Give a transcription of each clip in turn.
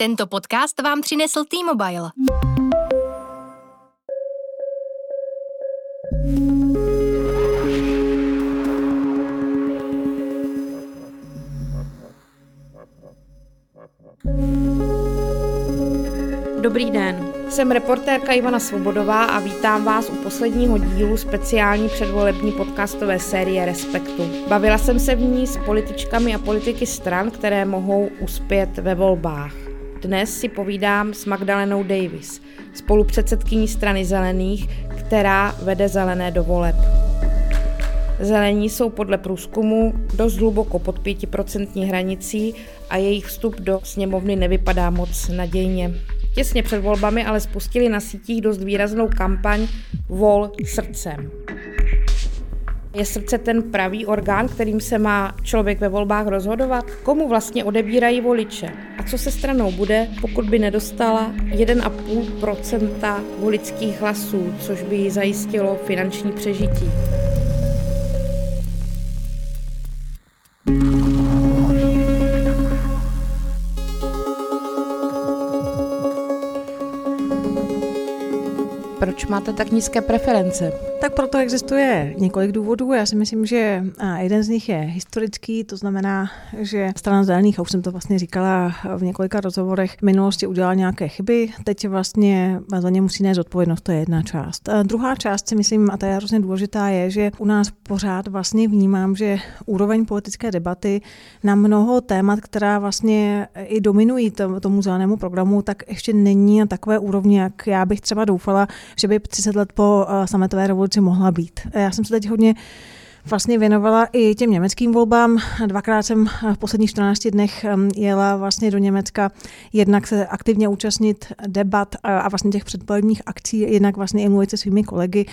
Tento podcast vám přinesl T-Mobile. Dobrý den, jsem reportérka Ivana Svobodová a vítám vás u posledního dílu speciální předvolební podcastové série Respektu. Bavila jsem se v ní s političkami a politiky stran, které mohou uspět ve volbách. Dnes si povídám s Magdalenou Davis, spolupředsedkyní strany Zelených, která vede Zelené do voleb. Zelení jsou podle průzkumu dost hluboko pod 5% hranicí a jejich vstup do sněmovny nevypadá moc nadějně. Těsně před volbami ale spustili na sítích dost výraznou kampaň Vol srdcem. Je srdce ten pravý orgán, kterým se má člověk ve volbách rozhodovat? Komu vlastně odebírají voliče? A co se stranou bude, pokud by nedostala 1,5% voličských hlasů, což by jí zajistilo finanční přežití? Proč máte tak nízké preference? Tak proto existuje několik důvodů. Já si myslím, že jeden z nich je historický, to znamená, že strana zelených, a už jsem to vlastně říkala v několika rozhovorech, v minulosti udělala nějaké chyby, teď vlastně za ně musí nést odpovědnost, to je jedna část. A druhá část si myslím, a ta je hrozně důležitá, je, že u nás pořád vlastně vnímám, že úroveň politické debaty na mnoho témat, která vlastně i dominují tomu zelenému programu, tak ještě není na takové úrovni, jak já bych třeba doufala, že by 30 let po sametové revoluci revoluci mohla být. Já jsem se teď hodně vlastně věnovala i těm německým volbám. Dvakrát jsem v posledních 14 dnech um, jela vlastně do Německa, jednak se aktivně účastnit debat a vlastně těch předvolebních akcí, jednak vlastně i mluvit se svými kolegy.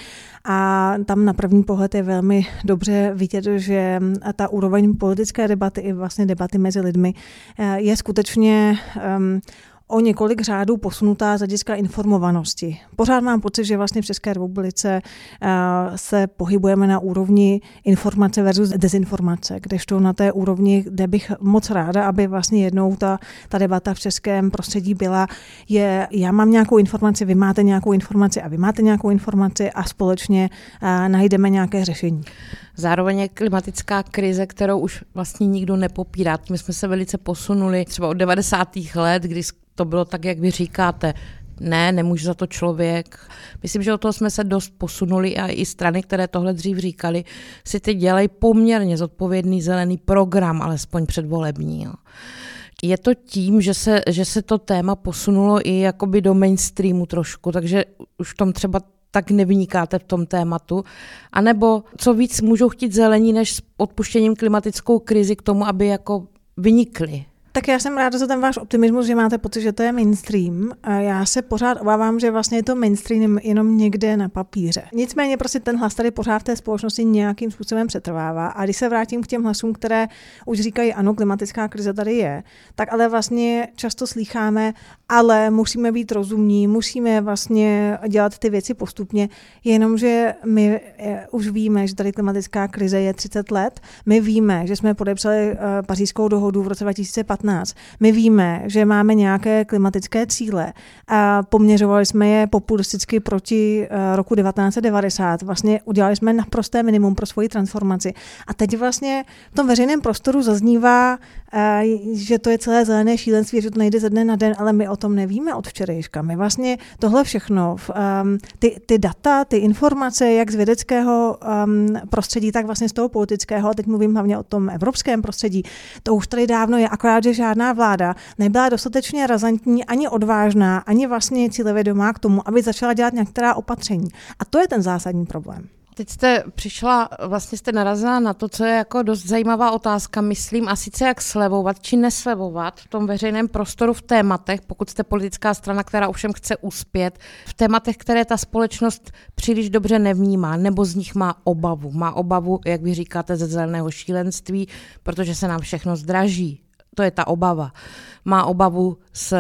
A tam na první pohled je velmi dobře vidět, že ta úroveň politické debaty i vlastně debaty mezi lidmi eh, je skutečně um, o několik řádů posunutá z hlediska informovanosti. Pořád mám pocit, že vlastně v České republice eh, se pohybujeme na úrovni informace versus dezinformace, kdežto na té úrovni, kde bych moc ráda, aby vlastně jednou ta, ta debata v českém prostředí byla, je já mám nějakou informaci, vy máte nějakou informaci a vy máte nějakou informaci a společně eh, najdeme nějaké řešení. Zároveň je klimatická krize, kterou už vlastně nikdo nepopírá. My jsme se velice posunuli třeba od 90. let, kdy to bylo tak, jak vy říkáte, ne, nemůže za to člověk. Myslím, že o toho jsme se dost posunuli a i strany, které tohle dřív říkali, si teď dělají poměrně zodpovědný zelený program, alespoň předvolební. Jo. Je to tím, že se, že se to téma posunulo i jakoby do mainstreamu trošku, takže už v tom třeba tak nevynikáte v tom tématu, anebo co víc můžou chtít zelení, než s odpuštěním klimatickou krizi k tomu, aby jako vynikly tak já jsem ráda za ten váš optimismus, že máte pocit, že to je mainstream. Já se pořád obávám, že vlastně je to mainstream jenom někde na papíře. Nicméně prostě ten hlas tady pořád v té společnosti nějakým způsobem přetrvává. A když se vrátím k těm hlasům, které už říkají, ano, klimatická krize tady je, tak ale vlastně často slýcháme, ale musíme být rozumní, musíme vlastně dělat ty věci postupně, jenomže my eh, už víme, že tady klimatická krize je 30 let. My víme, že jsme podepsali eh, pařížskou dohodu v roce 2015 2015. My víme, že máme nějaké klimatické cíle a poměřovali jsme je populisticky proti eh, roku 1990. Vlastně udělali jsme naprosté minimum pro svoji transformaci. A teď vlastně v tom veřejném prostoru zaznívá, že to je celé zelené šílenství, že to nejde ze dne na den, ale my o tom nevíme od včerejška. My vlastně tohle všechno, ehm, ty, ty data, ty informace, jak z vědeckého ehm, prostředí, tak vlastně z toho politického, a teď mluvím hlavně o tom evropském prostředí, to už tady dávno je, akorát, že žádná vláda nebyla dostatečně razantní ani odvážná, ani vlastně cílevědomá k tomu, aby začala dělat některá opatření. A to je ten zásadní problém. Teď jste přišla, vlastně jste narazila na to, co je jako dost zajímavá otázka, myslím, a sice jak slevovat či neslevovat v tom veřejném prostoru v tématech, pokud jste politická strana, která ovšem chce uspět, v tématech, které ta společnost příliš dobře nevnímá, nebo z nich má obavu. Má obavu, jak vy říkáte, ze zeleného šílenství, protože se nám všechno zdraží, to je ta obava. Má obavu z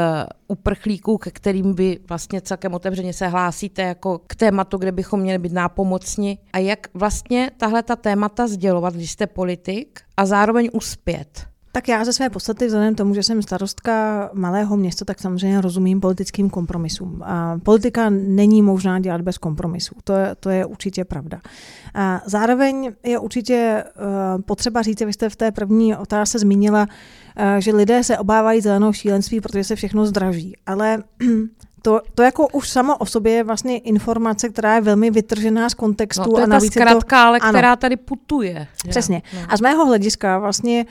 uprchlíků, ke kterým vy vlastně celkem otevřeně se hlásíte jako k tématu, kde bychom měli být nápomocni. A jak vlastně tahle ta témata sdělovat, když jste politik a zároveň uspět? Tak já ze své podstaty, vzhledem tomu, že jsem starostka malého města, tak samozřejmě rozumím politickým kompromisům. A politika není možná dělat bez kompromisů. To je, to je určitě pravda. A zároveň je určitě uh, potřeba říct, vy jste v té první otázce zmínila, že lidé se obávají zeleného šílenství, protože se všechno zdraží. Ale to, to jako už samo o sobě je vlastně informace, která je velmi vytržená z kontextu. No, to je a ta zkratka, to, ale ano, která tady putuje. Přesně. No. A z mého hlediska vlastně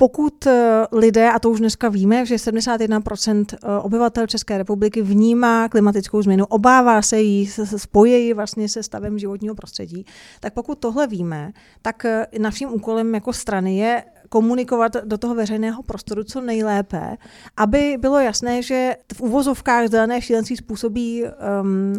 pokud eh, lidé, a to už dneska víme, že 71% eh, obyvatel České republiky vnímá klimatickou změnu, obává se jí, spojí vlastně se stavem životního prostředí, tak pokud tohle víme, tak eh, naším úkolem jako strany je komunikovat do toho veřejného prostoru co nejlépe, aby bylo jasné, že v uvozovkách zelené šílenství způsobí um,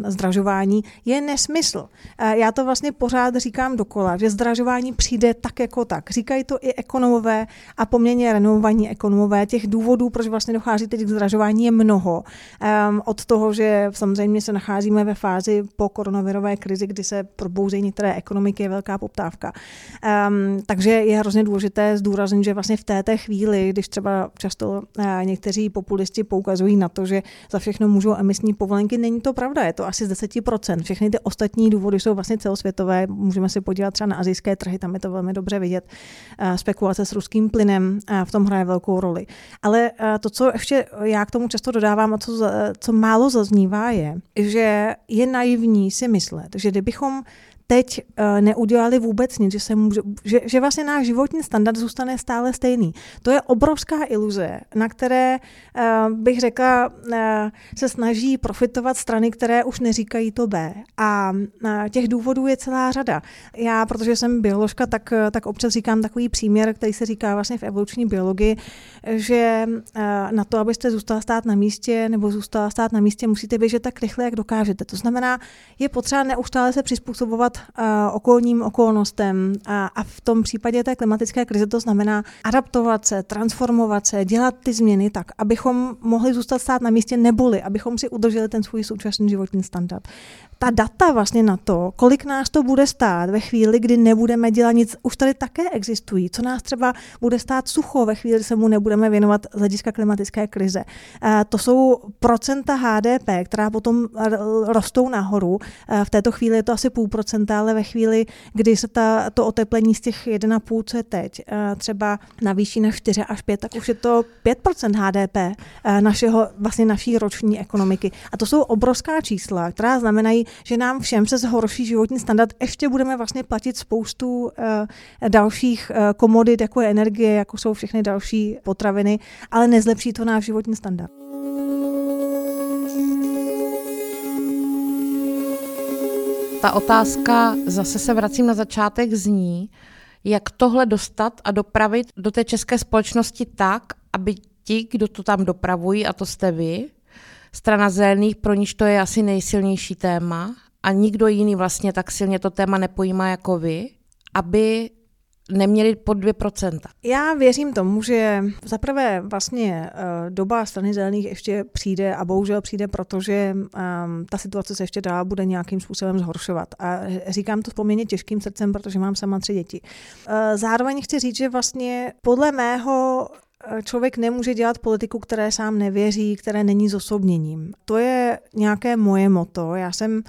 zdražování, je nesmysl. Já to vlastně pořád říkám dokola, že zdražování přijde tak jako tak. Říkají to i ekonomové a poměrně renovovaní ekonomové. Těch důvodů, proč vlastně dochází teď k zdražování, je mnoho. Um, od toho, že samozřejmě se nacházíme ve fázi po koronavirové krizi, kdy se probouzejí některé ekonomiky, je velká poptávka. Um, takže je hrozně důležité zdůraznit, zdůraznit, že vlastně v této chvíli, když třeba často eh, někteří populisti poukazují na to, že za všechno můžou emisní povolenky, není to pravda, je to asi z 10%. Všechny ty ostatní důvody jsou vlastně celosvětové. Můžeme se podívat třeba na azijské trhy, tam je to velmi dobře vidět. Eh, spekulace s ruským plynem eh, v tom hraje velkou roli. Ale to, co ještě já k tomu často dodávám a co, co málo zaznívá, je, že je naivní si myslet, že kdybychom teď uh, neudělali vůbec nic, že, se může, že, že vlastně náš životní standard zůstane stále stejný. To je obrovská iluze, na které uh, bych řekla, uh, se snaží profitovat strany, které už neříkají to B. A těch důvodů je celá řada. Já, protože jsem bioložka, tak, tak občas říkám takový příměr, který se říká vlastně v evoluční biologii, že na to, abyste zůstala stát na místě nebo zůstala stát na místě, musíte běžet tak rychle, jak dokážete. To znamená, je potřeba neustále se přizpůsobovat okolním okolnostem. A, a v tom případě té klimatické krize to znamená adaptovat se, transformovat se, dělat ty změny tak, abychom mohli zůstat stát na místě neboli, abychom si udrželi ten svůj současný životní standard ta data vlastně na to, kolik nás to bude stát ve chvíli, kdy nebudeme dělat nic, už tady také existují. Co nás třeba bude stát sucho ve chvíli, kdy se mu nebudeme věnovat z hlediska klimatické krize. To jsou procenta HDP, která potom rostou nahoru. V této chvíli je to asi půl procenta, ale ve chvíli, kdy se ta, to oteplení z těch 1,5, co je teď, třeba navýší na 4 až 5, tak už je to 5% HDP našeho, vlastně naší roční ekonomiky. A to jsou obrovská čísla, která znamenají, že nám všem se zhorší životní standard, ještě budeme vlastně platit spoustu uh, dalších uh, komodit, jako je energie, jako jsou všechny další potraviny, ale nezlepší to náš životní standard. Ta otázka, zase se vracím na začátek, zní, jak tohle dostat a dopravit do té české společnosti tak, aby ti, kdo to tam dopravují, a to jste vy, strana zelených, pro níž to je asi nejsilnější téma a nikdo jiný vlastně tak silně to téma nepojímá jako vy, aby neměli pod 2%. Já věřím tomu, že zaprvé vlastně uh, doba strany zelených ještě přijde a bohužel přijde, protože um, ta situace se ještě dál bude nějakým způsobem zhoršovat. A říkám to s poměrně těžkým srdcem, protože mám sama tři děti. Uh, zároveň chci říct, že vlastně podle mého Eh, člověk nemůže dělat politiku, které sám nevěří, které není zosobněním. To je nějaké moje moto. Já jsem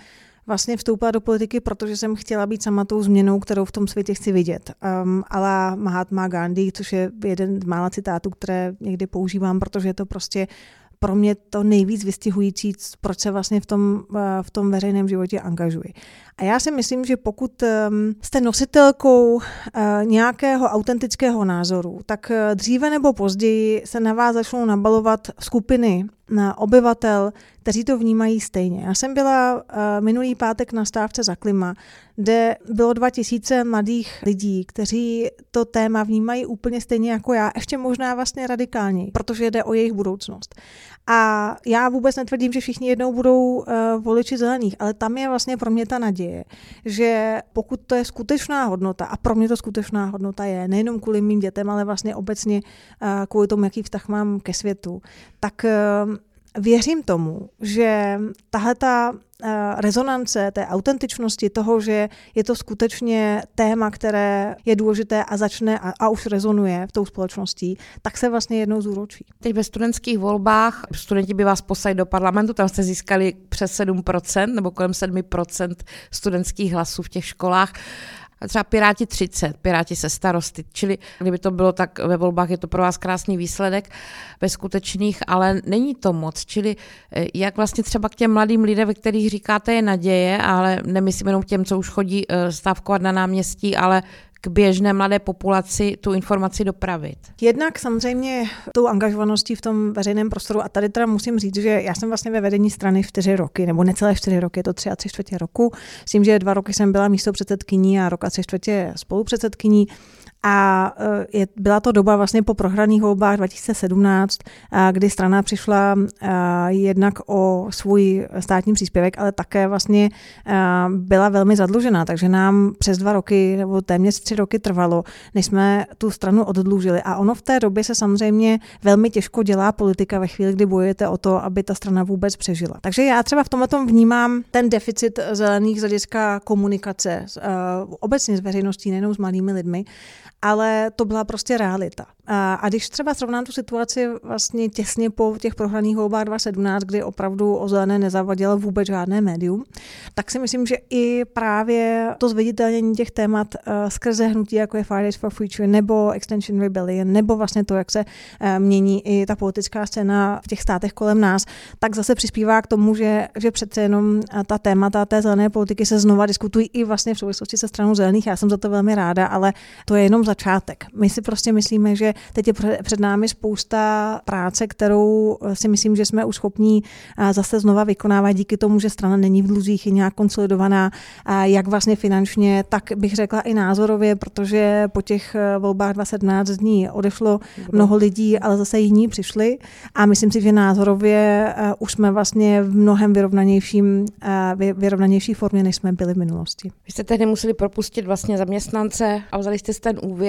vlastně vstoupila do politiky, protože jsem chtěla být sama tou změnou, kterou v tom světě chci vidět. Um, ale Mahatma Gandhi, což je jeden z mála citátů, které někdy používám, protože je to prostě pro mě to nejvíc vystihující, proč se vlastně v tom, eh, v tom veřejném životě angažuji. A já si myslím, že pokud ehm, jste nositelkou eh, nějakého autentického názoru, tak eh, dříve nebo později se na vás začnou nabalovat skupiny na obyvatel, kteří to vnímají stejně. Já jsem byla uh, minulý pátek na stávce za klima, kde bylo 2000 mladých lidí, kteří to téma vnímají úplně stejně jako já, ještě možná vlastně radikálněji, protože jde o jejich budoucnost. A já vůbec netvrdím, že všichni jednou budou uh, voliči zelených, ale tam je vlastně pro mě ta naděje, že pokud to je skutečná hodnota, a pro mě to skutečná hodnota je, nejenom kvůli mým dětem, ale vlastně obecně uh, kvůli tomu, jaký vztah mám ke světu, tak uh, věřím tomu, že tahle ta eh, rezonance té autentičnosti toho, že je to skutečně téma, které je důležité a začne a, a už rezonuje v tou společností, tak se vlastně jednou zúročí. Teď ve studentských volbách studenti by vás poslali do parlamentu, tam jste získali přes 7% nebo kolem 7% studentských hlasů v těch školách třeba Piráti 30, Piráti se starosty, čili kdyby to bylo tak ve volbách, je to pro vás krásný výsledek ve skutečných, ale není to moc, čili eh, jak vlastně třeba k těm mladým lidem, ve kterých říkáte je naděje, ale nemyslím jenom těm, co už chodí eh, stávkovat na náměstí, ale k běžné mladé populaci tu informaci dopravit? Jednak samozřejmě tou angažovaností v tom veřejném prostoru a tady teda musím říct, že já jsem vlastně ve vedení strany čtyři roky, nebo necelé čtyři roky, je to tři a tři čtvrtě roku. Myslím, že dva roky jsem byla místo předsedkyní a rok a tři čtvrtě spolupředsedkyní. A e, je, byla to doba vlastně po prohraných volbách 2017, kdy strana přišla jednak o svůj státní příspěvek, ale také vlastně byla velmi zadlužená, takže nám přes dva roky nebo téměř tři roky trvalo, než jsme tu stranu oddlužili. A ono v té době se samozřejmě velmi těžko dělá politika ve chvíli, kdy bojujete o to, aby ta strana vůbec přežila. Takže já třeba v tomhle vnímám ten deficit zelených z hlediska komunikace obecně s veřejností, nejenom s malými lidmi ale to byla prostě realita. A, a když třeba srovnám tu situaci vlastně těsně po těch prohraných volbách 2017, kdy opravdu o zelené nezavadilo vůbec žádné médium, tak si myslím, že i právě to zviditelnění těch témat uh, skrze hnutí, jako je Fridays for Future nebo Extension Rebellion, nebo vlastně to, jak se uh, mění i ta politická scéna v těch státech kolem nás, tak zase přispívá k tomu, že, že přece jenom ta témata té zelené politiky se znova diskutují i vlastně v souvislosti se stranou zelených. Já jsem za to velmi ráda, ale to je jenom začátek. My si prostě myslíme, že teď je před námi spousta práce, kterou eh, si myslím, že jsme už schopní eh, zase znova vykonávat díky tomu, že strana není v dluzích, je nějak konsolidovaná, jak vlastně finančně, tak bych řekla i názorově, protože po těch eh, volbách 2017 dní odešlo mnoho lidí, ale zase jiní přišli a myslím si, že názorově už jsme vlastně v mnohem vyrovnanějším, vyrovnanější formě, než jsme byli v minulosti. Vy jste tehdy museli propustit vlastně zaměstnance a vzali jste ten úvěr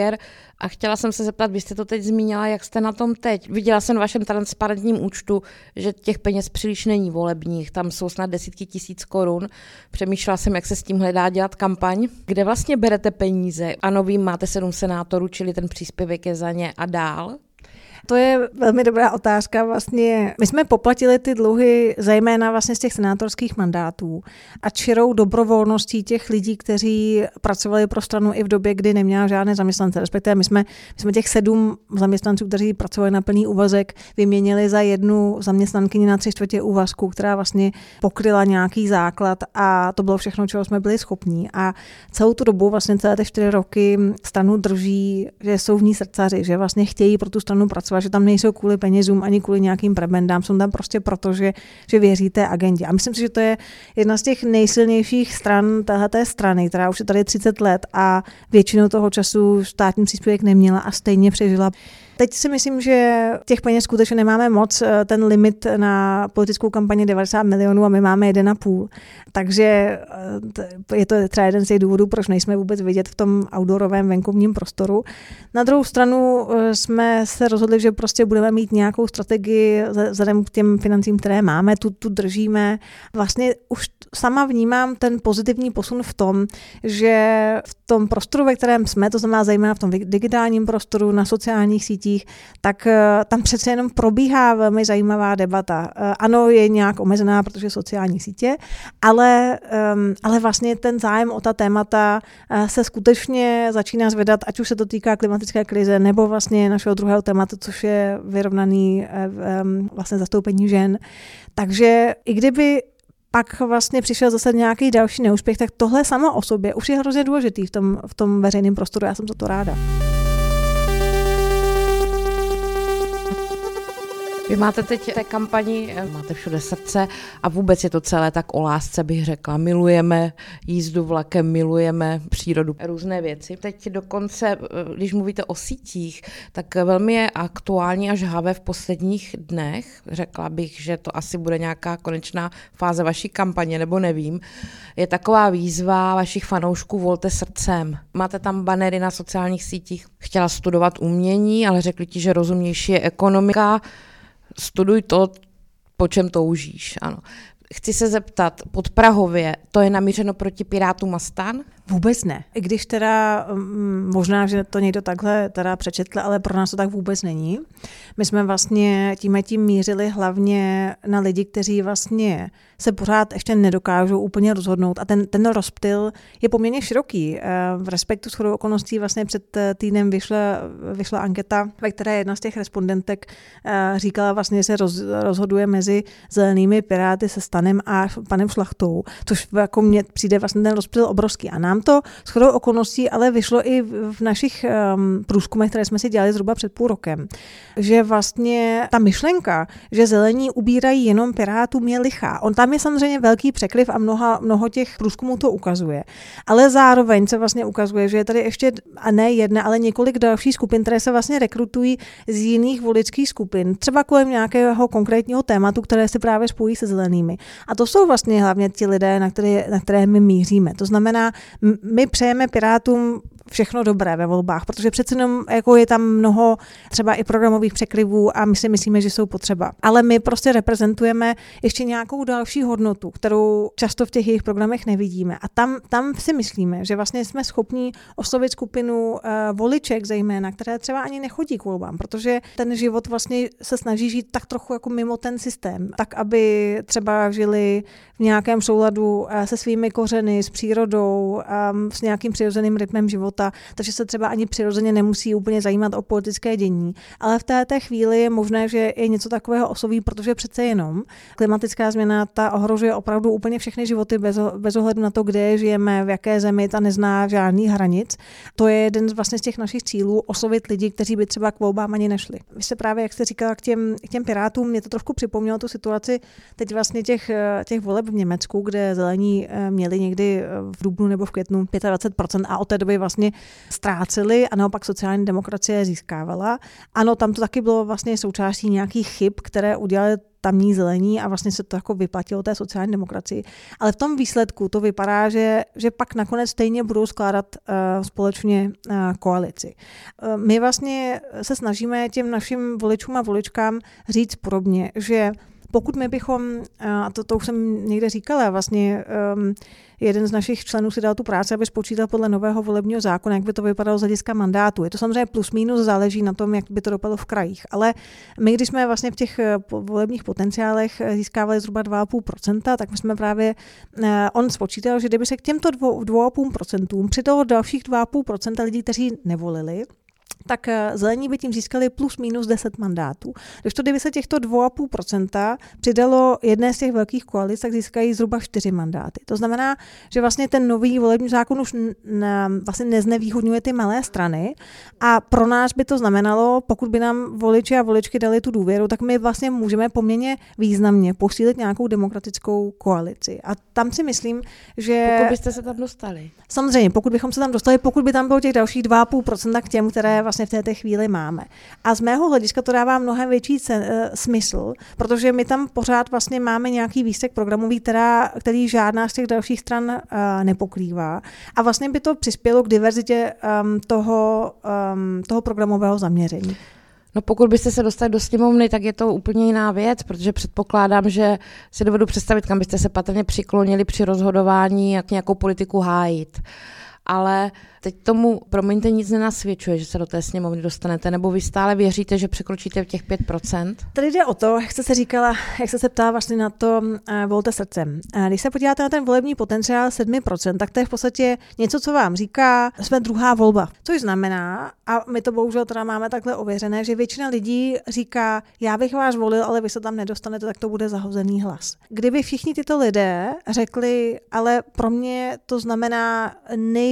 a chtěla jsem se zeptat, vy jste to teď zmínila, jak jste na tom teď. Viděla jsem na vašem transparentním účtu, že těch peněz příliš není volebních, tam jsou snad desítky tisíc korun. Přemýšlela jsem, jak se s tím hledá dělat kampaň. Kde vlastně berete peníze? Ano, vím, máte sedm senátorů, čili ten příspěvek je za ně a dál. To je velmi dobrá otázka. Vlastně my jsme poplatili ty dluhy zejména vlastně z těch senátorských mandátů a čirou dobrovolností těch lidí, kteří pracovali pro stranu i v době, kdy neměla žádné zaměstnance. Respektive my jsme, my jsme těch sedm zaměstnanců, kteří pracovali na plný úvazek, vyměnili za jednu zaměstnankyni na tři čtvrtě úvazku, která vlastně pokryla nějaký základ a to bylo všechno, čeho jsme byli schopní. A celou tu dobu, vlastně celé ty čtyři roky, stranu drží, že jsou v ní srdcaři, že vlastně chtějí pro tu stranu pracovat pracovat, že tam nejsou kvůli penězům ani kvůli nějakým prebendám, jsou tam prostě proto, že, že věří té agendě. A myslím si, že to je jedna z těch nejsilnějších stran téhleté strany, která už je tady 30 let a většinou toho času státní příspěvek neměla a stejně přežila. Teď si myslím, že těch peněz skutečně nemáme moc. Eh, ten limit na politickou kampaně 90 milionů a my máme 1,5. Takže eh, je to třeba jeden z těch důvodů, proč nejsme vůbec vidět v tom outdoorovém venkovním prostoru. Na druhou stranu eh, jsme se rozhodli, že prostě budeme mít nějakou strategii vzhledem k těm financím, které máme, tu, tu držíme. Vlastně už sama vnímám ten pozitivní posun v tom, že v tom prostoru, ve kterém jsme, to znamená zejména v tom digitálním prostoru, na sociálních sítích, tak eh, tam přece jenom probíhá velmi zajímavá debata. Eh, ano, je nějak omezená, protože sociální sítě, ale, ehm, ale vlastně ten zájem o ta témata eh, se skutečně začíná zvedat, ať už se to týká klimatické krize, nebo vlastně našeho druhého tématu, což je vyrovnaný ehm, vlastně zastoupení žen. Takže i kdyby pak vlastně přišel zase nějaký další neúspěch, tak tohle samo o sobě už je hrozně důležitý v tom, v tom veřejném prostoru. Já jsem za to ráda. Vy máte teď té kampani, eh, máte všude srdce a vůbec je to celé tak o lásce, bych řekla. Milujeme jízdu vlakem, milujeme přírodu, různé věci. Teď dokonce, eh, když mluvíte o sítích, tak velmi je aktuální a žhavé v posledních dnech. Řekla bych, že to asi bude nějaká konečná fáze vaší kampaně, nebo nevím. Je taková výzva vašich fanoušků Volte srdcem. Máte tam banery na sociálních sítích. Chtěla studovat umění, ale řekli ti, že rozumnější je ekonomika studuj to, po čem toužíš, ano. Chci se zeptat, pod Prahově to je namířeno proti Pirátům a stan? Vůbec ne. I když teda mm, možná, že to někdo takhle teda přečetl, ale pro nás to tak vůbec není. My jsme vlastně tím tím mířili hlavně na lidi, kteří vlastně se pořád ještě nedokážou úplně rozhodnout a ten, ten rozptyl je poměrně široký. Eh, v respektu s chodou okolností vlastně před eh, týdnem vyšla, vyšla anketa, ve které jedna z těch respondentek eh, říkala vlastně, že se roz, rozhoduje mezi zelenými piráty se Stanem a panem Šlachtou, což jako mně přijde vlastně ten rozptyl obrovský. A nám to s chodou okolností ale vyšlo i v našich um, průzkumech, které jsme si dělali zhruba před půl rokem, že vlastně ta myšlenka, že zelení ubírají jenom pirátům je lichá. On tam je samozřejmě velký překliv a mnoha, mnoho těch průzkumů to ukazuje. Ale zároveň se vlastně ukazuje, že je tady ještě, a ne jedna, ale několik dalších skupin, které se vlastně rekrutují z jiných voličských skupin, třeba kolem nějakého konkrétního tématu, které se právě spojí se zelenými. A to jsou vlastně hlavně ti lidé, na které, na které my míříme. To znamená, my přejeme Pirátům všechno dobré ve volbách, protože přece jenom jako je tam mnoho třeba i programových překryvů a my si myslíme, že jsou potřeba. Ale my prostě reprezentujeme ještě nějakou další hodnotu, kterou často v těch jejich programech nevidíme. A tam, tam si myslíme, že vlastně jsme schopni oslovit skupinu uh, voliček zejména, které třeba ani nechodí k volbám, protože ten život vlastně se snaží žít tak trochu jako mimo ten systém, tak aby třeba žili v nějakém souladu uh, se svými kořeny, s přírodou, um, s nějakým přirozeným rytmem života života, takže se třeba ani přirozeně nemusí úplně zajímat o politické dění. Ale v té, té chvíli je možné, že je něco takového osloví, protože přece jenom klimatická změna ta ohrožuje opravdu úplně všechny životy bez, bez ohledu na to, kde žijeme, v jaké zemi, ta nezná žádných hranic. To je jeden z vlastně z těch našich cílů oslovit lidi, kteří by třeba k volbám ani nešli. Vy se právě, jak jste říkala, k těm, k těm pirátům, mě to trošku připomnělo tu situaci teď vlastně těch, těch voleb v Německu, kde zelení eh, měli někdy eh, v dubnu nebo v květnu 25% a od té doby vlastně ztráceli a naopak sociální demokracie získávala. Ano, tam to taky bylo vlastně součástí nějakých chyb, které udělali tamní zelení a vlastně se to jako vyplatilo té sociální demokracii. Ale v tom výsledku to vypadá, že, že pak nakonec stejně budou skládat uh, společně uh, koalici. Uh, my vlastně se snažíme těm našim voličům a voličkám říct podobně, že pokud my bychom, a to, to už jsem někde říkala, vlastně um, jeden z našich členů si dal tu práci, aby spočítal podle nového volebního zákona, jak by to vypadalo z hlediska mandátu. Je to samozřejmě plus minus, záleží na tom, jak by to dopadlo v krajích. Ale my, když jsme vlastně v těch eh, volebních potenciálech eh, získávali zhruba 2,5%, tak my jsme právě, eh, on spočítal, že kdyby se k těmto 2,5% přidalo dalších 2,5% lidí, kteří nevolili, tak eh, zelení by tím získali plus minus 10 mandátů. Když to kdyby se těchto 2,5% přidalo jedné z těch velkých koalic, tak získají zhruba 4 mandáty. To znamená, že vlastně ten nový volební zákon už vlastně neznevýhodňuje ty malé strany a pro nás by to znamenalo, pokud by nám voliči a voličky dali tu důvěru, tak my vlastně můžeme poměrně významně posílit nějakou demokratickou koalici. A tam si myslím, že... Pokud byste se tam dostali. Samozřejmě, pokud bychom se tam dostali, pokud by tam bylo těch dalších 2,5% k těm, které vlastně v této chvíli máme. A z mého hlediska to dává mnohem větší cen, uh, smysl, protože my tam pořád vlastně máme nějaký výsek programový, která, který žádná z těch dalších stran uh, nepokrývá. A vlastně by to přispělo k diverzitě um, toho, um, toho programového zaměření. No pokud byste se dostali do sněmovny, tak je to úplně jiná věc, protože předpokládám, že si dovedu představit, kam byste se patrně přiklonili při rozhodování, jak nějakou politiku hájit. Ale Teď tomu, promiňte, nic nenasvědčuje, že se do té sněmovny dostanete, nebo vy stále věříte, že překročíte těch 5%? Tady jde o to, jak jste se říkala, jak jste se ptala vlastně na to, uh, volte srdcem. Uh, když se podíváte na ten volební potenciál 7%, tak to je v podstatě něco, co vám říká, jsme druhá volba. Což znamená, a my to bohužel teda máme takhle ověřené, že většina lidí říká, já bych vás volil, ale vy se tam nedostanete, tak to bude zahozený hlas. Kdyby všichni tyto lidé řekli, ale pro mě to znamená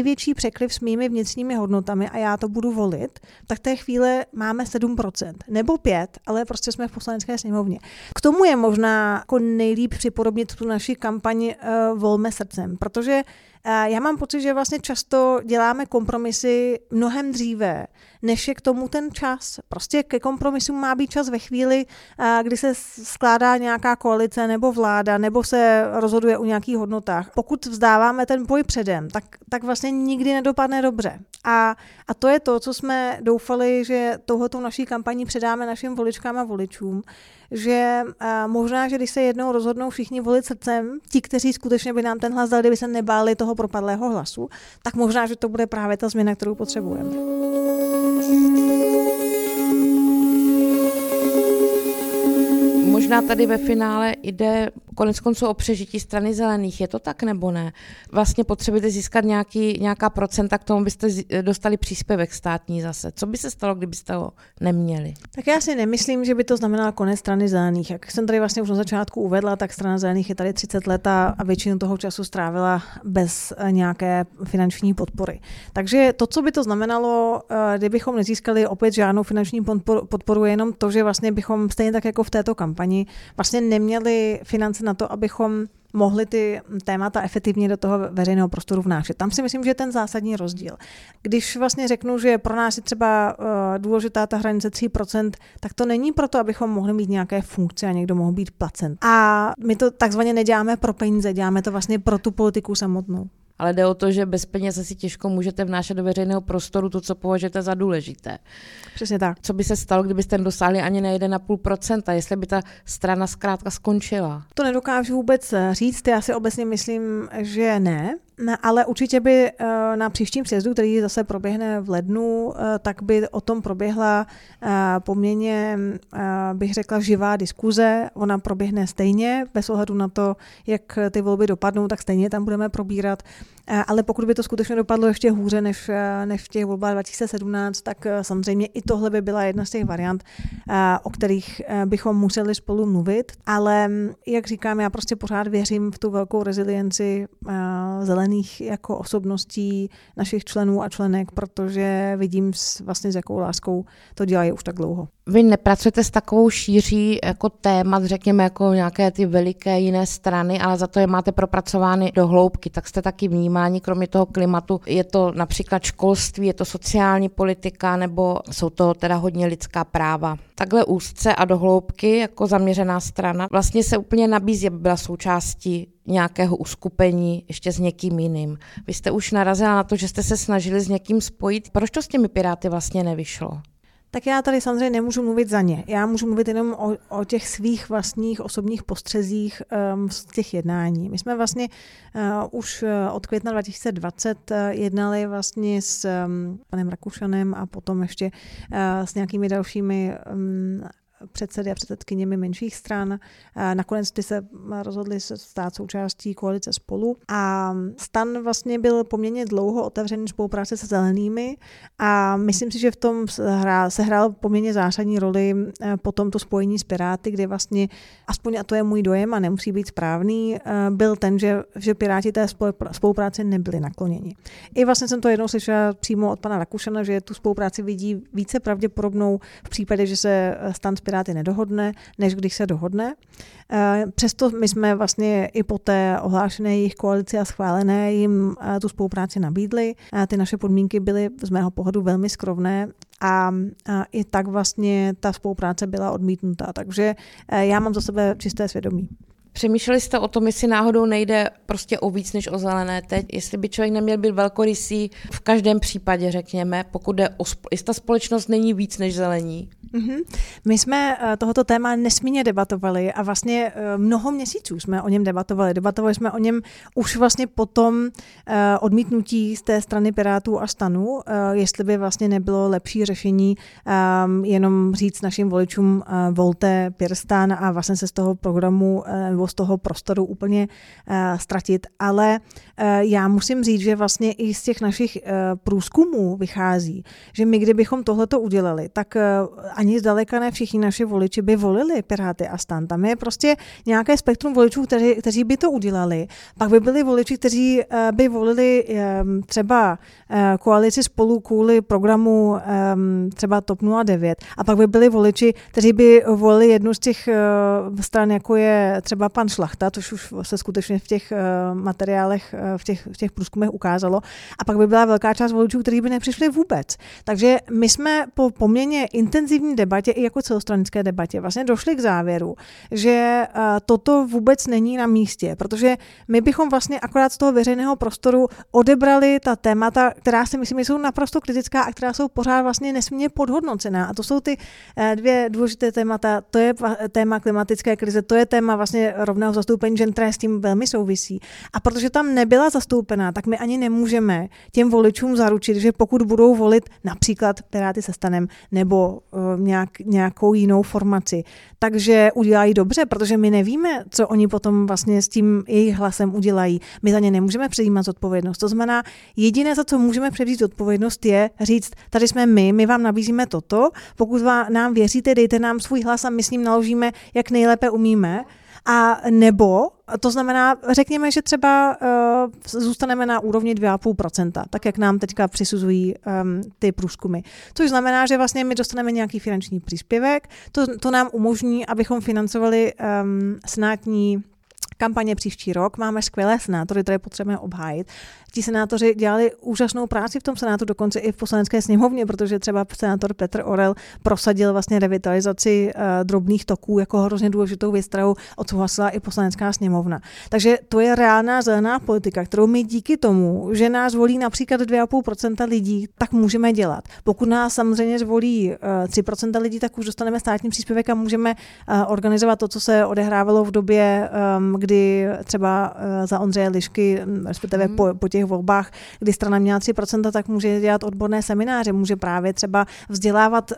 největší překliv mými vnitřními hodnotami a já to budu volit, tak té chvíle máme 7%. Nebo 5%, ale prostě jsme v poslanecké sněmovně. K tomu je možná jako nejlíp připodobnit tu naši kampaň uh, Volme srdcem, protože já mám pocit, že vlastně často děláme kompromisy mnohem dříve, než je k tomu ten čas. Prostě ke kompromisům má být čas ve chvíli, kdy se skládá nějaká koalice nebo vláda, nebo se rozhoduje o nějakých hodnotách. Pokud vzdáváme ten boj předem, tak, tak vlastně nikdy nedopadne dobře. A, a to je to, co jsme doufali, že touhletou naší kampaní předáme našim voličkám a voličům, že možná, že když se jednou rozhodnou všichni volit srdcem, ti, kteří skutečně by nám ten hlas dali, kdyby se nebáli toho propadlého hlasu, tak možná, že to bude právě ta změna, kterou potřebujeme. Možná tady ve finále jde konec konců o přežití strany zelených. Je to tak nebo ne? Vlastně potřebujete získat nějaký, nějaká procenta, k tomu byste dostali příspěvek státní zase. Co by se stalo, kdybyste ho neměli? Tak já si nemyslím, že by to znamenalo konec strany zelených. Jak jsem tady vlastně už na začátku uvedla, tak strana zelených je tady 30 let a většinu toho času strávila bez eh, nějaké finanční podpory. Takže to, co by to znamenalo, eh, kdybychom nezískali opět žádnou finanční podporu, je jenom to, že vlastně bychom stejně tak jako v této kampani vlastně neměli finance na to, abychom mohli ty témata efektivně do toho veřejného prostoru vnášet. Tam si myslím, že je ten zásadní rozdíl. Když vlastně řeknu, že pro nás je třeba uh, důležitá ta hranice 3%, tak to není proto, abychom mohli mít nějaké funkce a někdo mohl být placen. A my to takzvaně neděláme pro peníze, děláme to vlastně pro tu politiku samotnou ale jde o to, že bez peněz asi těžko můžete vnášet do veřejného prostoru to, co považujete za důležité. Přesně tak. Co by se stalo, kdybyste dosáhli ani na 1,5%, jestli by ta strana zkrátka skončila? To nedokážu vůbec říct, já si obecně myslím, že ne, ale určitě by eh, na příštím sjezdu, který zase proběhne v lednu, eh, tak by o tom proběhla eh, poměrně, bych řekla, živá diskuze. Ona proběhne stejně, bez ohledu na to, jak ty volby dopadnou, tak stejně tam budeme probírat. Ale pokud by to skutečně dopadlo ještě hůře než, než v těch volbách 2017, tak samozřejmě i tohle by byla jedna z těch variant, o kterých bychom museli spolu mluvit. Ale jak říkám, já prostě pořád věřím v tu velkou rezilienci zelených zelených jako osobností našich členů a členek, protože vidím s, vlastně s jakou láskou to dělají už tak dlouho. Vy nepracujete s takovou šíří jako témat, řekněme, jako nějaké ty veliké jiné strany, ale za to je máte propracovány do hloubky, tak jste taky vnímáni, kromě toho klimatu. Je to například školství, je to sociální politika, nebo jsou to teda hodně lidská práva. Takhle úzce a do hloubky, jako zaměřená strana, vlastně se úplně nabízí, aby byla součástí nějakého uskupení ještě s někým jiným. Vy jste už narazila na to, že jste se snažili s někým spojit. Proč to s těmi Piráty vlastně nevyšlo? Tak já tady samozřejmě nemůžu mluvit za ně. Já můžu mluvit jenom o, o těch svých vlastních osobních postřezích um, z těch jednání. My jsme vlastně uh, už uh, od května 2020 uh, jednali vlastně s um, panem Rakušanem a potom ještě uh, s nějakými dalšími um, předsedy a předsedkyněmi menších stran. Nakonec ty se rozhodli se stát součástí koalice spolu a stan vlastně byl poměrně dlouho otevřený spolupráce se zelenými a myslím si, že v tom se hrál poměrně zásadní roli eh, potom to spojení s Piráty, kde vlastně, aspoň a to je můj dojem a nemusí být správný, eh, byl ten, že, že Piráti té spolupráce nebyli nakloněni. I vlastně jsem to jednou slyšela přímo od pana Rakušana, že tu spolupráci vidí více pravděpodobnou v případě, že se stan s nedohodne, než když se dohodne. Eh, přesto my jsme vlastně i po té ohlášené jejich koalici a schválené jim eh, tu spolupráci nabídli. Ty naše podmínky byly z mého pohledu velmi skrovné a, i tak vlastně ta spolupráce byla odmítnutá. Takže eh, já mám za sebe čisté svědomí. Přemýšleli jste o tom, jestli náhodou nejde prostě o víc než o zelené teď, jestli by člověk neměl být velkorysý v každém případě, řekněme, pokud jde o, jestli ta společnost není víc než zelení? Mm-hmm. My jsme eh, tohoto téma nesmírně debatovali a vlastně eh, mnoho měsíců jsme o něm debatovali. Debatovali jsme o něm už vlastně po tom eh, odmítnutí z té strany Pirátů a stanu, jestli by vlastně nebylo lepší řešení ehm, jenom říct našim voličům volte Pirstan a vlastně se z toho programu z toho prostoru úplně ztratit. Ale já musím říct, že vlastně i z těch našich průzkumů vychází, že my kdybychom tohleto udělali, tak ani zdaleka ne všichni naši voliči by volili Piráty a stan. Tam je prostě nějaké spektrum voličů, kteří, kteří by to udělali. Pak by byli voliči, kteří eh, by volili ehm, třeba eh, koalici spolu kvůli programu ehm, třeba TOP 09. A pak by byli voliči, kteří by volili jednu z těch eh, stran, jako je třeba pan Šlachta, což už se skutečně v těch uh, materiálech, uh, v, těch, v těch průzkumech ukázalo. A pak by byla velká část voličů, kteří by nepřišli vůbec. Takže my jsme po poměrně intenzivní debatě i jako celostranické debatě vlastně došli k závěru, že uh, toto vůbec není na místě, protože my bychom vlastně akorát z toho veřejného prostoru odebrali ta témata, která si myslím, že jsou naprosto kritická a která jsou pořád vlastně nesmírně podhodnocená. A to jsou ty dvě důležité témata. To je téma klimatické krize, to je téma vlastně rovného zastoupení žen, které s tím velmi souvisí. A protože tam nebyla zastoupená, tak my ani nemůžeme těm voličům zaručit, že pokud budou volit například Piráty se stanem nebo uh, nějak, nějakou jinou formaci, takže udělají dobře, protože my nevíme, co oni potom vlastně s tím jejich hlasem udělají. My za ně nemůžeme přijímat zodpovědnost. To znamená, jediné, za co můžeme převzít odpovědnost, je říct, tady jsme my, my vám nabízíme toto, pokud vám, nám věříte, dejte nám svůj hlas a my s ním naložíme, jak nejlépe umíme. A nebo, to znamená, řekněme, že třeba uh, zůstaneme na úrovni 2,5%, tak jak nám teďka přisuzují um, ty průzkumy. Což znamená, že vlastně my dostaneme nějaký finanční příspěvek, to, to nám umožní, abychom financovali um, senátní kampaně příští rok. Máme skvělé senátory, které potřebujeme obhájit ti senátoři dělali úžasnou práci v tom senátu, dokonce i v poslanecké sněmovně, protože třeba senátor Petr Orel prosadil vlastně revitalizaci uh, drobných toků jako hrozně důležitou věc, kterou odsouhlasila i poslanecká sněmovna. Takže to je reálná zelená politika, kterou my díky tomu, že nás volí například 2,5% lidí, tak můžeme dělat. Pokud nás samozřejmě zvolí uh, eh, 3% lidí, tak už dostaneme státní příspěvek a můžeme uh, organizovat to, co se odehrávalo v době, um, kdy třeba uh, za Ondřeje Lišky, respektive mm. po, po těch těch volbách, kdy strana měla 3%, tak může dělat odborné semináře, může právě třeba vzdělávat uh,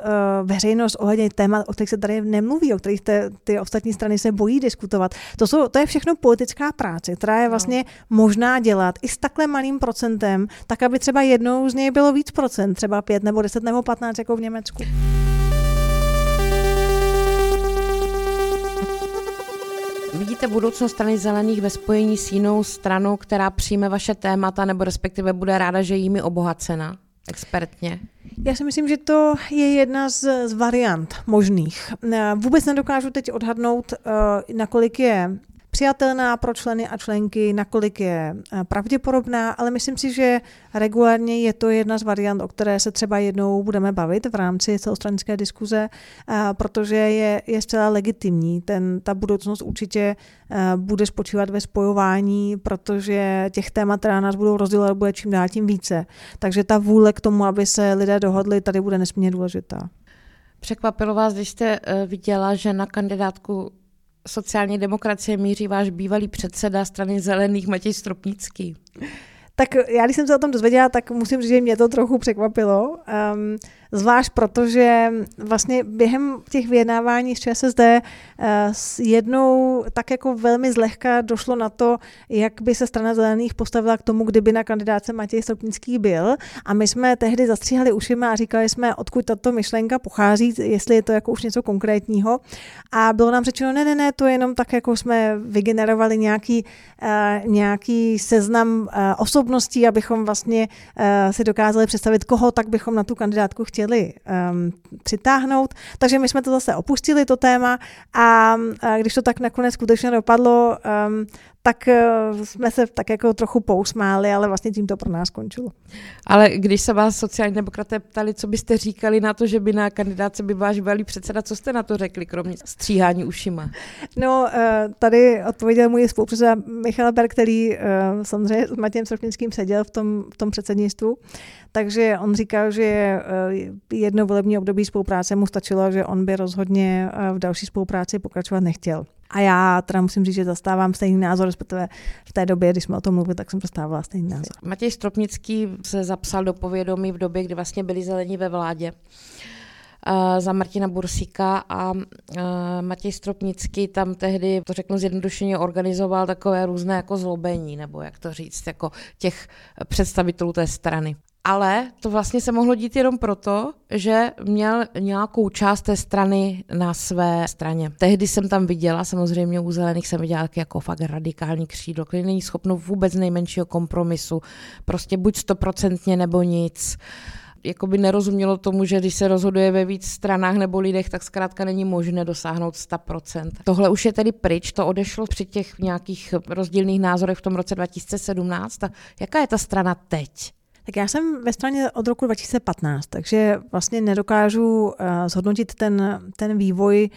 veřejnost ohledně témat, o kterých se tady nemluví, o kterých te, ty ostatní strany se bojí diskutovat. To, jsou, to je všechno politická práce, která je no. vlastně no. možná dělat i s takhle malým procentem, tak aby třeba jednou z něj bylo víc procent, třeba 5 nebo 10 nebo 15 jako v Německu. Vidíte budoucnost strany zelených ve spojení s jinou stranou, která přijme vaše témata, nebo respektive bude ráda, že jimi obohacena expertně? Já si myslím, že to je jedna z, z variant možných. Vůbec nedokážu teď odhadnout, uh, nakolik je přijatelná pro členy a členky, nakolik je eh, pravděpodobná, ale myslím si, že regulárně je to jedna z variant, o které se třeba jednou budeme bavit v rámci celostranické diskuze, eh, protože je, je zcela legitimní. Ten, ta budoucnost určitě eh, bude spočívat ve spojování, protože těch témat, která nás budou rozdělovat, bude čím dál tím více. Takže ta vůle k tomu, aby se lidé dohodli, tady bude nesmírně důležitá. Překvapilo vás, když jste viděla, že na kandidátku sociální demokracie míří váš bývalý předseda strany zelených Matěj Stropnický? Tak já, když jsem se o tom dozvěděla, tak musím říct, že mě to trochu překvapilo. Um, Zvlášť protože vlastně během těch vyjednávání s ČSSD eh, s jednou tak jako velmi zlehka došlo na to, jak by se strana zelených postavila k tomu, kdyby na kandidáce Matěj Stropnický byl. A my jsme tehdy zastříhali ušima a říkali jsme, odkud tato myšlenka pochází, jestli je to jako už něco konkrétního. A bylo nám řečeno, ne, ne, ne, to je jenom tak, jako jsme vygenerovali nějaký, uh, nějaký seznam uh, osobností, abychom vlastně si dokázali představit, koho tak bychom na tu kandidátku chtěli chtěli um, přitáhnout. Takže my jsme to zase opustili, to téma, a, a když to tak nakonec skutečně dopadlo, um, tak uh, jsme se tak jako trochu pousmáli, ale vlastně tím to pro nás skončilo. Ale když se vás sociální demokraté ptali, co byste říkali na to, že by na kandidáce by váš bývalý předseda, co jste na to řekli, kromě stříhání ušima? No, uh, tady odpověděl můj spolupředseda Michal Ber, který uh, samozřejmě s Matějem Srpnickým seděl v tom, v tom předsednictvu. Takže on říkal, že jedno volební období spolupráce mu stačilo, že on by rozhodně eh, v další spolupráci pokračovat nechtěl. A já teda musím říct, že zastávám stejný názor, respektive v té době, když jsme o tom mluvili, tak jsem zastávala stejný názor. Matěj Stropnický se zapsal do povědomí v době, kdy vlastně byli zelení ve vládě eh, za Martina Bursíka a Matěj Stropnický tam tehdy, to řeknu zjednodušeně, organizoval takové různé jako zlobení, nebo jak to říct, jako těch představitelů té strany. Ale to vlastně se mohlo dít jenom proto, že měl nějakou část té strany na své straně. Tehdy jsem tam viděla, samozřejmě u zelených jsem viděla jako fakt radikální křídlo, který není schopno vůbec nejmenšího kompromisu. Prostě buď stoprocentně nebo nic. jakoby nerozumělo tomu, že když se rozhoduje ve víc stranách nebo lidech, tak zkrátka není možné dosáhnout 100%. Tohle už je tedy pryč, to odešlo při těch nějakých rozdílných názorech v tom roce 2017. A jaká je ta strana teď? Tak já jsem ve straně od roku 2015, takže vlastně nedokážu uh, zhodnotit ten, ten vývoj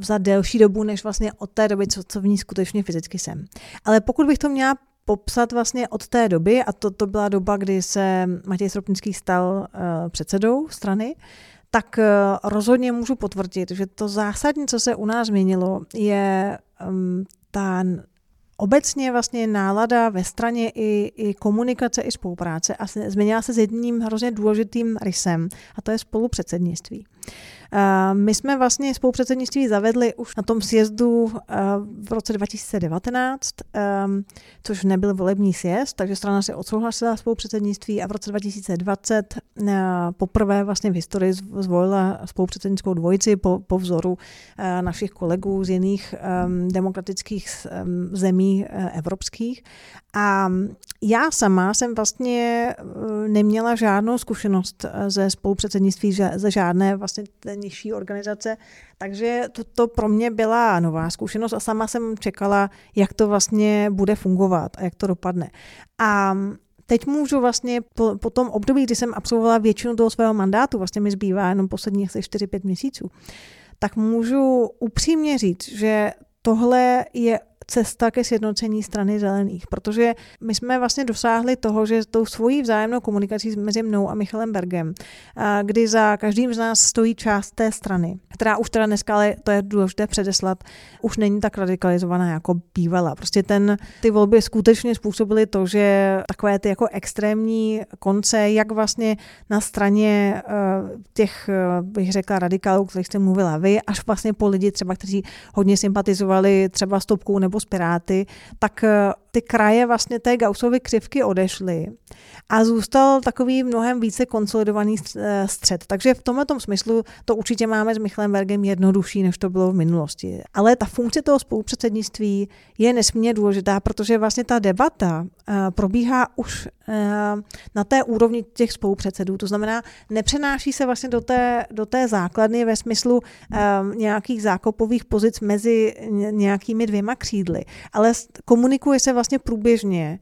za delší dobu, než vlastně od té doby, co, co v ní skutečně fyzicky jsem. Ale pokud bych to měla popsat vlastně od té doby, a to, to byla doba, kdy se Matěj Stropnický stal uh, předsedou strany, tak uh, rozhodně můžu potvrdit, že to zásadní, co se u nás změnilo, je um, ta obecně vlastně nálada ve straně i, i komunikace, i spolupráce a změnila se s jedním hrozně důležitým rysem a to je spolupředsednictví. My jsme vlastně spolupředsednictví zavedli už na tom sjezdu v roce 2019, což nebyl volební sjezd, takže strana se odsouhlasila spolupředsednictví a v roce 2020 poprvé vlastně v historii zvolila spolupředsednickou dvojici po, po vzoru našich kolegů z jiných demokratických zemí evropských. A já sama jsem vlastně neměla žádnou zkušenost ze spolupředsednictví ze žádné vlastně nižší organizace. Takže to, to pro mě byla nová zkušenost a sama jsem čekala, jak to vlastně bude fungovat a jak to dopadne. A teď můžu vlastně po, po tom období, kdy jsem absolvovala většinu toho svého mandátu, vlastně mi zbývá jenom posledních asi 4-5 měsíců, tak můžu upřímně říct, že tohle je cesta ke sjednocení strany zelených, protože my jsme vlastně dosáhli toho, že tou svojí vzájemnou komunikací mezi mnou a Michalem Bergem, kdy za každým z nás stojí část té strany, která už teda dneska, ale to je důležité předeslat, už není tak radikalizovaná jako bývala. Prostě ten, ty volby skutečně způsobily to, že takové ty jako extrémní konce, jak vlastně na straně uh, těch, uh, bych řekla, radikálů, kterých jste mluvila vy, až vlastně po lidi třeba, kteří hodně sympatizovali třeba s Topkou nebo s Piráty, tak uh, ty kraje vlastně té Gaussovy křivky odešly a zůstal takový mnohem více konsolidovaný eh, střed. Takže v tomto smyslu to určitě máme s Michalem Bergem jednodušší, než to bylo v minulosti. Ale ta funkce toho spolupředsednictví je nesmírně důležitá, protože vlastně ta debata eh, probíhá už eh, na té úrovni těch spolupředsedů. To znamená, nepřenáší se vlastně do té, do té základny ve smyslu nějakých zákopových pozic mezi nějakými dvěma křídly, ale komunikuje se vlastně průběžně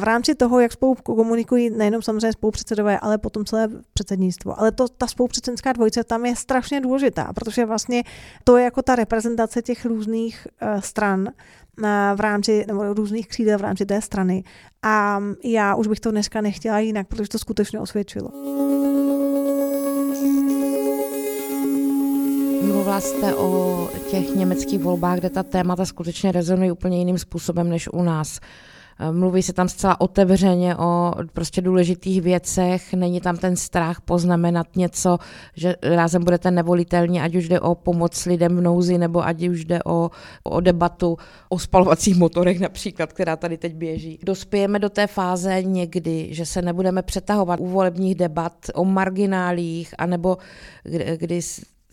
v rámci toho, jak spolu komunikují nejenom samozřejmě spolupředsedové, ale potom celé předsednictvo. Ale to, ta spolupředsednická dvojice tam je strašně důležitá, protože vlastně to je jako ta reprezentace těch různých uh, stran v rámci, nebo různých křídel v rámci té strany. A já už bych to dneska nechtěla jinak, protože to skutečně osvědčilo. Mluvila jste o těch německých volbách, kde ta témata skutečně rezonují úplně jiným způsobem než u nás. Mluví se tam zcela otevřeně o prostě důležitých věcech, není tam ten strach poznamenat něco, že rázem budete nevolitelní, ať už jde o pomoc lidem v nouzi, nebo ať už jde o, o debatu o spalovacích motorech například, která tady teď běží. Dospějeme do té fáze někdy, že se nebudeme přetahovat u volebních debat o marginálích, anebo kdy, kdy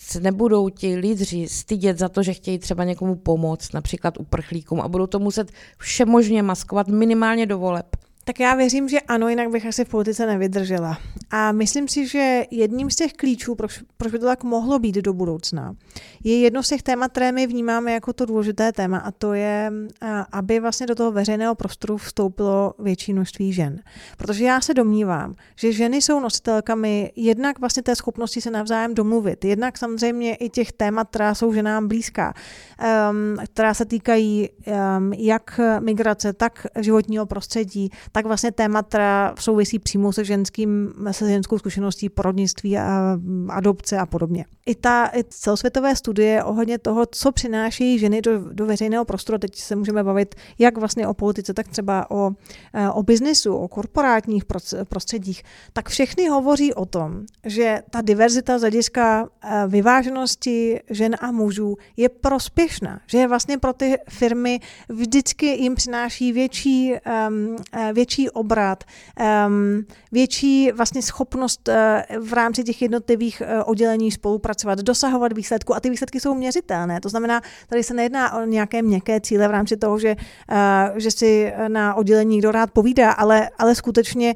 se nebudou ti lídři stydět za to, že chtějí třeba někomu pomoct, například uprchlíkům a budou to muset všemožně maskovat minimálně do voleb. Tak já věřím, že ano, jinak bych asi v politice nevydržela. A myslím si, že jedním z těch klíčů, proč, proč by to tak mohlo být do budoucna, je jedno z těch témat, které my vnímáme jako to důležité téma a to je, aby vlastně do toho veřejného prostoru vstoupilo větší množství žen. Protože já se domnívám, že ženy jsou nositelkami jednak vlastně té schopnosti se navzájem domluvit, jednak samozřejmě i těch témat, která jsou ženám blízká, um, která se týkají um, jak migrace, tak životního prostředí, tak vlastně témat, která souvisí přímo se ženským, se ženskou zkušeností porodnictví a adopce a podobně. I ta i celosvětové studie ohledně toho, co přináší ženy do, do veřejného prostoru, teď se můžeme bavit jak vlastně o politice, tak třeba o, eh, o biznisu, o korporátních prostředích, tak všechny hovoří o tom, že ta diverzita z hlediska eh, vyváženosti žen a mužů je prospěšná, že je vlastně pro ty firmy vždycky jim přináší větší, um, větší větší obrat, větší vlastně schopnost uh, v rámci těch jednotlivých uh, oddělení spolupracovat, dosahovat výsledku a ty výsledky jsou měřitelné. To znamená, tady se nejedná o nějaké měkké cíle v rámci toho, že, uh, že si na oddělení kdo rád povídá, ale, ale skutečně,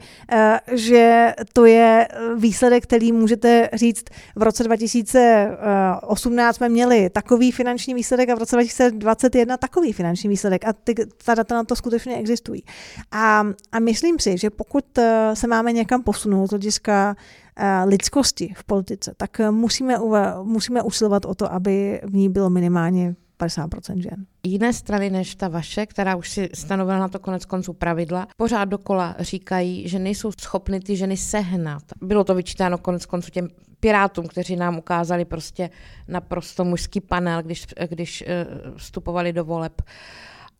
že to je výsledek, který můžete říct v roce 2018 jsme měli takový finanční výsledek a v roce 2021 takový finanční výsledek a ty, ta data na to skutečně existují. A, a myslím si, že pokud eh, se máme někam posunout z hlediska eh, lidskosti v politice, tak musíme, musíme usilovat o to, aby v ní bylo minimálně 50% žen. Jiné strany než ta vaše, která už si stanovila na to konec konců pravidla, pořád dokola říkají, že nejsou schopny ty ženy sehnat. Bylo to vyčítáno konec konců těm pirátům, kteří nám ukázali prostě naprosto mužský panel, když, když eh, vstupovali do voleb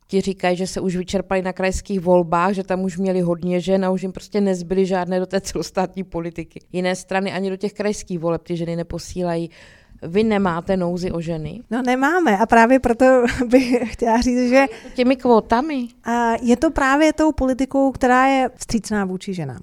ti říkají, že se už vyčerpali na krajských volbách, že tam už měli hodně žen a už jim prostě nezbyly žádné do té celostátní politiky. Jiné strany ani do těch krajských voleb ty ženy neposílají vy nemáte nouzy o ženy? No nemáme a právě proto bych chtěla říct, že... Těmi kvótami? Je to právě tou politikou, která je vstřícná vůči ženám.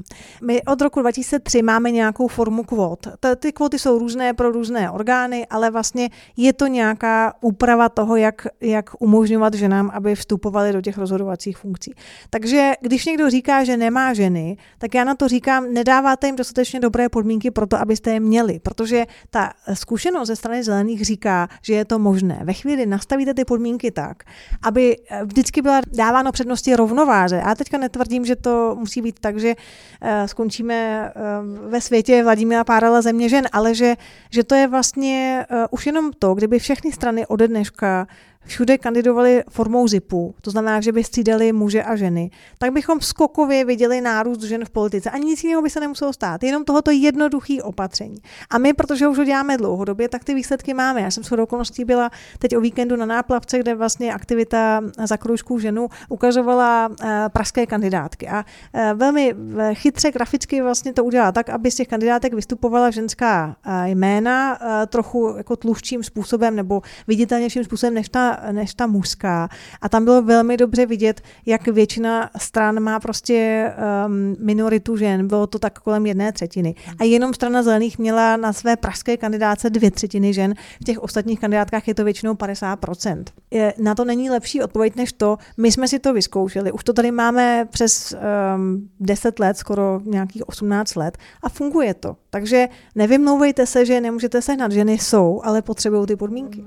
My od roku 2003 máme nějakou formu kvót. Ty kvóty jsou různé pro různé orgány, ale vlastně je to nějaká úprava toho, jak, jak umožňovat ženám, aby vstupovali do těch rozhodovacích funkcí. Takže když někdo říká, že nemá ženy, tak já na to říkám, nedáváte jim dostatečně dobré podmínky pro to, abyste je měli, protože ta zkušenost ze strany zelených říká, že je to možné. Ve chvíli nastavíte ty podmínky tak, aby eh, vždycky byla dáváno přednosti rovnováze. Já teďka netvrdím, že to musí být tak, že uh, skončíme uh, ve světě Vladimíra Párala země žen, ale že, že to je vlastně už jenom to, kdyby všechny strany ode dneška všude kandidovali formou ZIPu, to znamená, že by střídali muže a ženy, tak bychom skokově viděli nárůst žen v politice. Ani nic jiného by se nemuselo stát, jenom tohoto jednoduché opatření. A my, protože už ho děláme dlouhodobě, tak ty výsledky máme. Já jsem shodou okolností byla teď o víkendu na náplavce, kde vlastně aktivita za kroužkou ženu ukazovala eh, pražské kandidátky. A eh, velmi eh, chytře graficky vlastně to udělala tak, aby z těch kandidátek vystupovala ženská jména trochu jako tluščím způsobem nebo viditelnějším způsobem než ta než ta mužská. A tam bylo velmi dobře vidět, jak většina stran má prostě um, minoritu žen. Bylo to tak kolem jedné třetiny. A jenom strana zelených měla na své pražské kandidáce dvě třetiny žen. V těch ostatních kandidátkách je to většinou 50%. Je, na to není lepší odpověď než to, my jsme si to vyzkoušeli. Už to tady máme přes um, 10 let, skoro nějakých 18 let a funguje to. Takže nevymlouvejte se, že nemůžete sehnat. Ženy jsou, ale potřebují ty podmínky.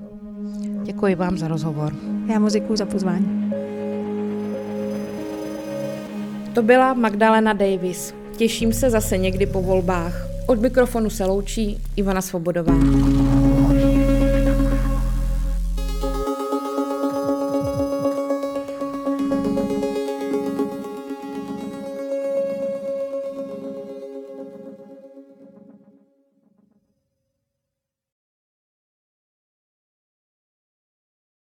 Děkuji vám za rozhovor. Já moc děkuji za pozvání. To byla Magdalena Davis. Těším se zase někdy po volbách. Od mikrofonu se loučí Ivana Svobodová.